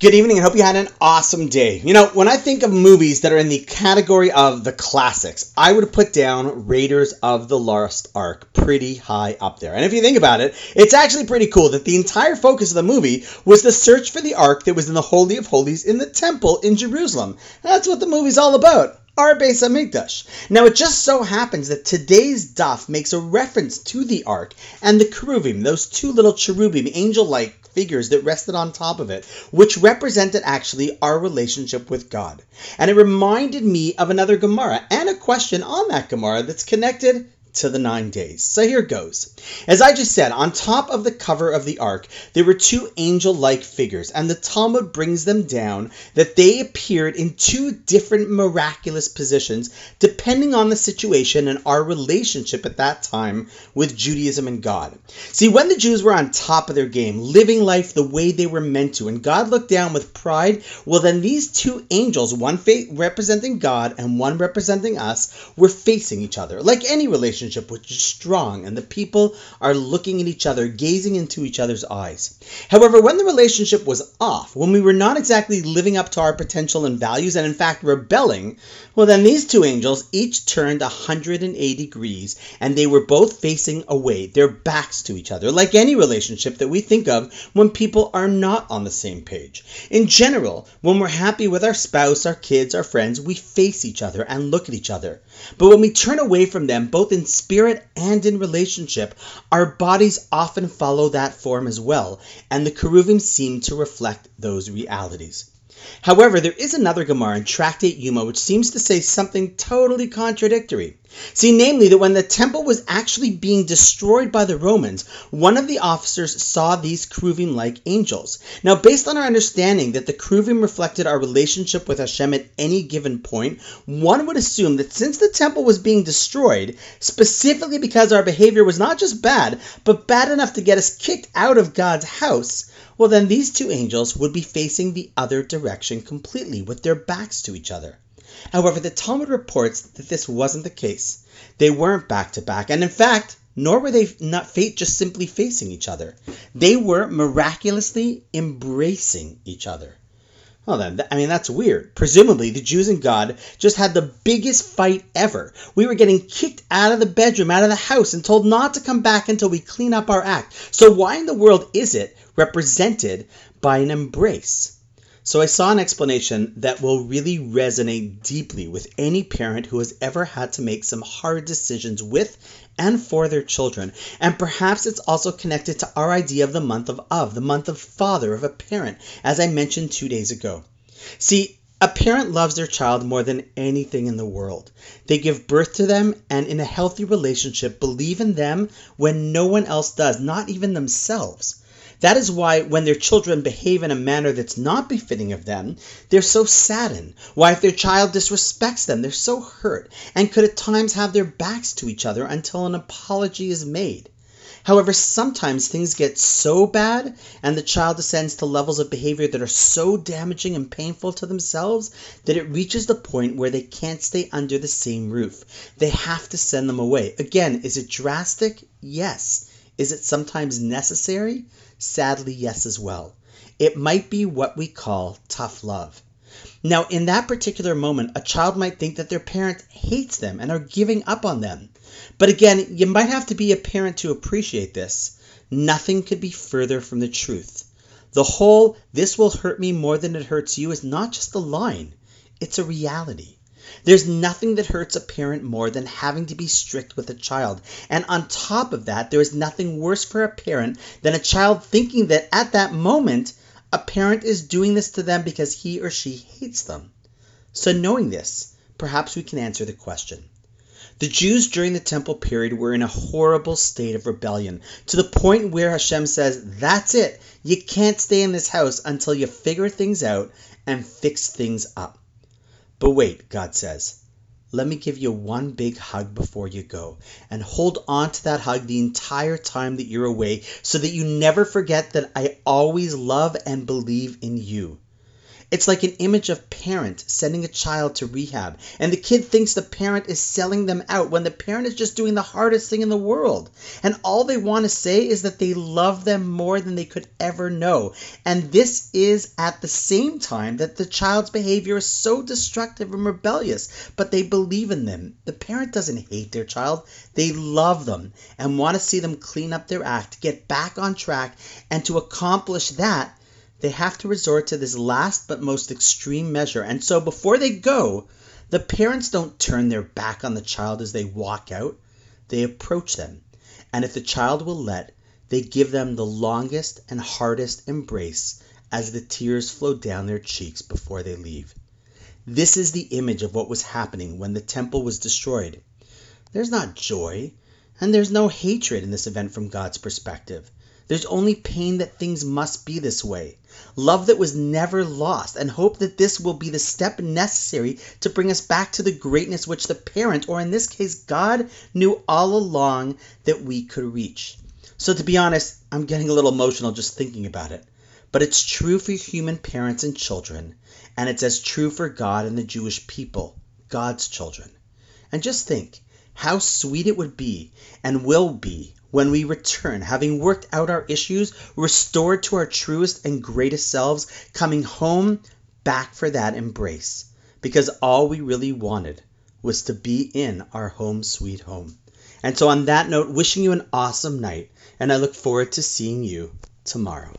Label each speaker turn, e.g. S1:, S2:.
S1: Good evening and hope you had an awesome day. You know, when I think of movies that are in the category of the classics, I would put down Raiders of the Lost Ark pretty high up there. And if you think about it, it's actually pretty cool that the entire focus of the movie was the search for the Ark that was in the Holy of Holies in the temple in Jerusalem. That's what the movie's all about. Our Beis Hamikdash. Now, it just so happens that today's daf makes a reference to the ark and the cherubim, those two little cherubim, angel-like figures that rested on top of it, which represented actually our relationship with God. And it reminded me of another Gemara and a question on that Gemara that's connected to the nine days. So here goes. As I just said, on top of the cover of the ark, there were two angel like figures, and the Talmud brings them down that they appeared in two different miraculous positions depending on the situation and our relationship at that time with Judaism and God. See, when the Jews were on top of their game, living life the way they were meant to, and God looked down with pride, well, then these two angels, one representing God and one representing us, were facing each other, like any relationship relationship which is strong and the people are looking at each other, gazing into each other's eyes. However, when the relationship was off, when we were not exactly living up to our potential and values, and in fact rebelling, well, then these two angels each turned 180 degrees and they were both facing away, their backs to each other, like any relationship that we think of when people are not on the same page. In general, when we're happy with our spouse, our kids, our friends, we face each other and look at each other. But when we turn away from them, both in spirit and in relationship, our bodies often follow that form as well, and the cherubim seem to reflect those realities. However, there is another Gemara in Tractate Yuma which seems to say something totally contradictory. See, namely, that when the temple was actually being destroyed by the Romans, one of the officers saw these Kruvim like angels. Now, based on our understanding that the Kruvim reflected our relationship with Hashem at any given point, one would assume that since the temple was being destroyed, specifically because our behavior was not just bad, but bad enough to get us kicked out of God's house, well, then these two angels would be facing the other direction completely with their backs to each other. However, the Talmud reports that this wasn't the case. They weren't back to back, and in fact, nor were they not fate just simply facing each other. They were miraculously embracing each other. Well, then, I mean, that's weird. Presumably, the Jews and God just had the biggest fight ever. We were getting kicked out of the bedroom, out of the house, and told not to come back until we clean up our act. So, why in the world is it represented by an embrace? So I saw an explanation that will really resonate deeply with any parent who has ever had to make some hard decisions with and for their children. And perhaps it's also connected to our idea of the month of Av, the month of father, of a parent, as I mentioned two days ago. See, a parent loves their child more than anything in the world. They give birth to them and, in a healthy relationship, believe in them when no one else does, not even themselves. That is why, when their children behave in a manner that's not befitting of them, they're so saddened. Why, if their child disrespects them, they're so hurt and could at times have their backs to each other until an apology is made. However, sometimes things get so bad and the child descends to levels of behavior that are so damaging and painful to themselves that it reaches the point where they can't stay under the same roof. They have to send them away. Again, is it drastic? Yes. Is it sometimes necessary? Sadly, yes, as well. It might be what we call tough love. Now, in that particular moment, a child might think that their parent hates them and are giving up on them. But again, you might have to be a parent to appreciate this. Nothing could be further from the truth. The whole, this will hurt me more than it hurts you, is not just a line, it's a reality. There's nothing that hurts a parent more than having to be strict with a child. And on top of that, there is nothing worse for a parent than a child thinking that at that moment, a parent is doing this to them because he or she hates them. So, knowing this, perhaps we can answer the question. The Jews during the temple period were in a horrible state of rebellion, to the point where Hashem says, That's it. You can't stay in this house until you figure things out and fix things up. But wait, God says, let me give you one big hug before you go, and hold on to that hug the entire time that you're away so that you never forget that I always love and believe in you. It's like an image of parent sending a child to rehab, and the kid thinks the parent is selling them out when the parent is just doing the hardest thing in the world. And all they want to say is that they love them more than they could ever know. And this is at the same time that the child's behavior is so destructive and rebellious, but they believe in them. The parent doesn't hate their child, they love them and want to see them clean up their act, get back on track, and to accomplish that, they have to resort to this last but most extreme measure. And so before they go, the parents don't turn their back on the child as they walk out, they approach them. And if the child will let, they give them the longest and hardest embrace as the tears flow down their cheeks before they leave. This is the image of what was happening when the temple was destroyed. There's not joy, and there's no hatred in this event from God's perspective. There's only pain that things must be this way, love that was never lost, and hope that this will be the step necessary to bring us back to the greatness which the parent, or in this case God, knew all along that we could reach. So, to be honest, I'm getting a little emotional just thinking about it. But it's true for human parents and children, and it's as true for God and the Jewish people, God's children. And just think how sweet it would be and will be when we return, having worked out our issues, restored to our truest and greatest selves, coming home back for that embrace. Because all we really wanted was to be in our home sweet home. And so, on that note, wishing you an awesome night, and I look forward to seeing you tomorrow.